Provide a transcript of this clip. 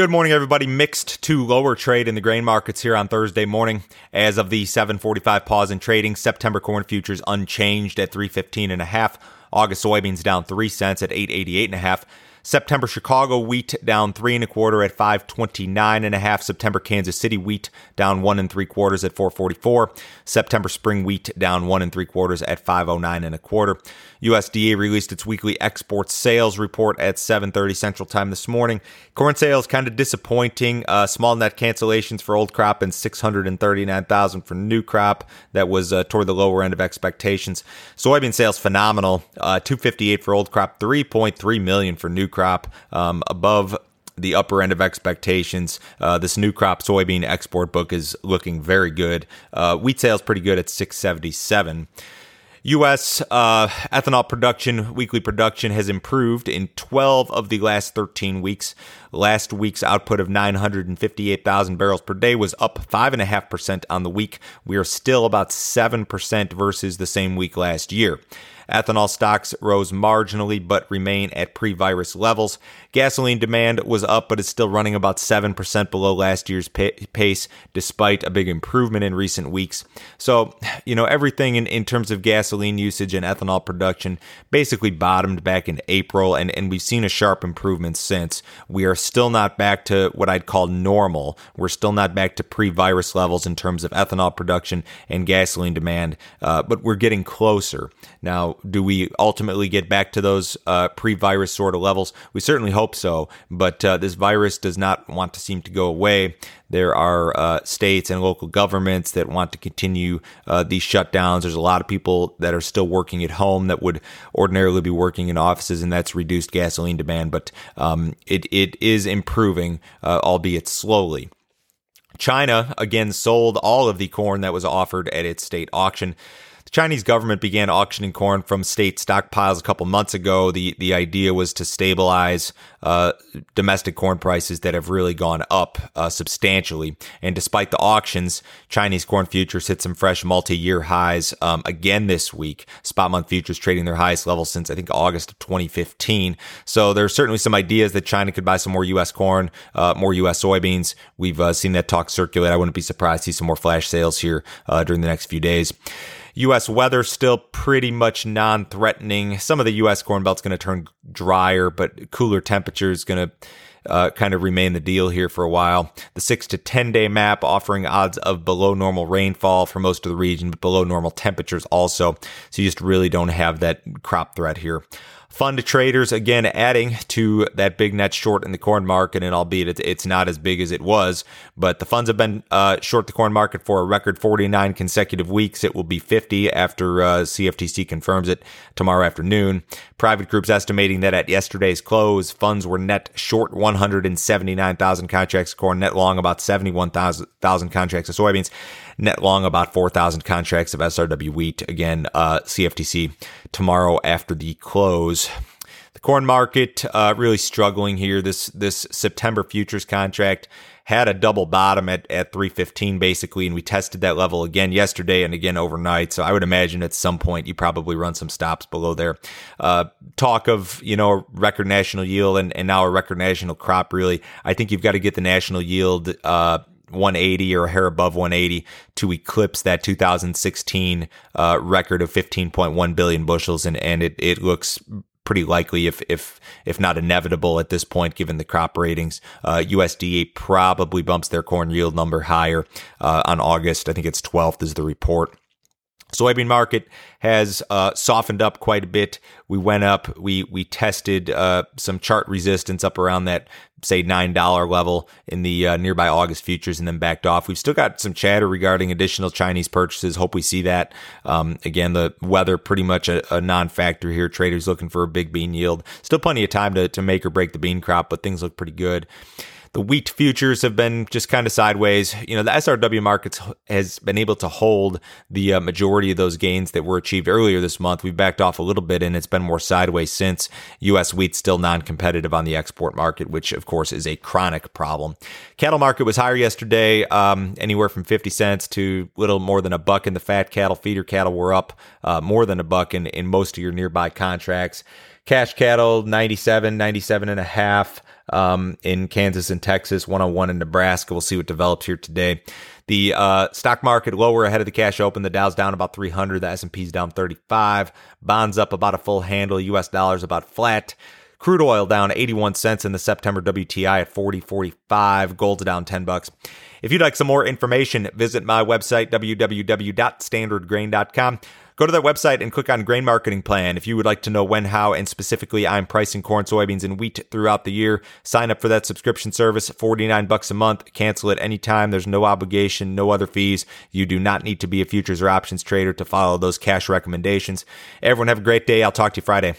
Good morning, everybody. Mixed to lower trade in the grain markets here on Thursday morning. As of the 745 pause in trading, September corn futures unchanged at 315 and a half. August soybeans down 3 cents at 888 and a half. September Chicago wheat down three and a quarter at 529 and a half. September Kansas City wheat down one and three quarters at 444. September spring wheat down one and three quarters at 509 and a quarter. USDA released its weekly export sales report at 7:30 Central Time this morning. Corn sales kind of disappointing. Uh, small net cancellations for old crop and 639,000 for new crop. That was uh, toward the lower end of expectations. Soybean sales phenomenal. Uh, 258 for old crop, 3.3 million for new crop, um, above the upper end of expectations. Uh, this new crop soybean export book is looking very good. Uh, wheat sales pretty good at 677. U.S. Uh, ethanol production, weekly production has improved in 12 of the last 13 weeks. Last week's output of 958,000 barrels per day was up 5.5% on the week. We are still about 7% versus the same week last year. Ethanol stocks rose marginally but remain at pre virus levels. Gasoline demand was up but is still running about 7% below last year's pace despite a big improvement in recent weeks. So, you know, everything in, in terms of gasoline usage and ethanol production basically bottomed back in April and, and we've seen a sharp improvement since. We are still not back to what I'd call normal. We're still not back to pre virus levels in terms of ethanol production and gasoline demand, uh, but we're getting closer. Now, do we ultimately get back to those uh, pre-virus sort of levels? We certainly hope so, but uh, this virus does not want to seem to go away. There are uh, states and local governments that want to continue uh, these shutdowns. There's a lot of people that are still working at home that would ordinarily be working in offices, and that's reduced gasoline demand. But um, it it is improving, uh, albeit slowly. China again sold all of the corn that was offered at its state auction. The Chinese government began auctioning corn from state stockpiles a couple months ago. The the idea was to stabilize uh, domestic corn prices that have really gone up uh, substantially. And despite the auctions, Chinese corn futures hit some fresh multi-year highs um, again this week. Spot month futures trading their highest level since I think August of 2015. So there's certainly some ideas that China could buy some more U.S. corn, uh, more U.S. soybeans. We've uh, seen that talk circulate. I wouldn't be surprised to see some more flash sales here uh, during the next few days. U.S. weather still pretty much non-threatening. Some of the U.S. corn belt's going to turn drier, but cooler temperatures going to uh, kind of remain the deal here for a while. The six to 10 day map offering odds of below normal rainfall for most of the region, but below normal temperatures also. So you just really don't have that crop threat here. Fund traders again adding to that big net short in the corn market, and albeit it's not as big as it was, but the funds have been uh, short the corn market for a record 49 consecutive weeks. It will be 50 after uh, CFTC confirms it tomorrow afternoon. Private groups estimating that at yesterday's close, funds were net short 179,000 contracts of corn, net long about 71,000 contracts of soybeans net long about 4,000 contracts of SRW wheat. Again, uh, CFTC tomorrow after the close. The corn market uh, really struggling here. This this September futures contract had a double bottom at, at 315 basically, and we tested that level again yesterday and again overnight. So I would imagine at some point you probably run some stops below there. Uh, talk of, you know, record national yield and, and now a record national crop really. I think you've got to get the national yield uh, 180 or a hair above 180 to eclipse that 2016 uh, record of 15.1 billion bushels, and and it it looks pretty likely, if if if not inevitable at this point, given the crop ratings. Uh, USDA probably bumps their corn yield number higher uh, on August. I think it's 12th is the report. Soybean market has uh, softened up quite a bit. We went up. We we tested uh, some chart resistance up around that say nine dollar level in the uh, nearby August futures, and then backed off. We've still got some chatter regarding additional Chinese purchases. Hope we see that. Um, again, the weather pretty much a, a, non-factor here. Traders looking for a big bean yield. Still plenty of time to to make or break the bean crop, but things look pretty good. The wheat futures have been just kind of sideways. You know, the SRW markets has been able to hold the uh, majority of those gains that were achieved earlier this month. We've backed off a little bit and it's been more sideways since U.S. wheat still non-competitive on the export market, which of course is a chronic problem. Cattle market was higher yesterday, um, anywhere from 50 cents to little more than a buck in the fat cattle. Feeder cattle were up uh, more than a buck in, in most of your nearby contracts. Cash cattle 97, 97 and a half um, in Kansas and Texas, 101 in Nebraska. We'll see what develops here today. The uh, stock market lower ahead of the cash open. The Dow's down about 300. The S&P's down 35. Bonds up about a full handle. U.S. dollars about flat. Crude oil down 81 cents in the September WTI at 40.45. Gold's down 10 bucks. If you'd like some more information, visit my website, www.standardgrain.com. Go to that website and click on grain marketing plan. If you would like to know when, how, and specifically I'm pricing corn, soybeans, and wheat throughout the year, sign up for that subscription service, 49 bucks a month. Cancel it anytime. There's no obligation, no other fees. You do not need to be a futures or options trader to follow those cash recommendations. Everyone have a great day. I'll talk to you Friday.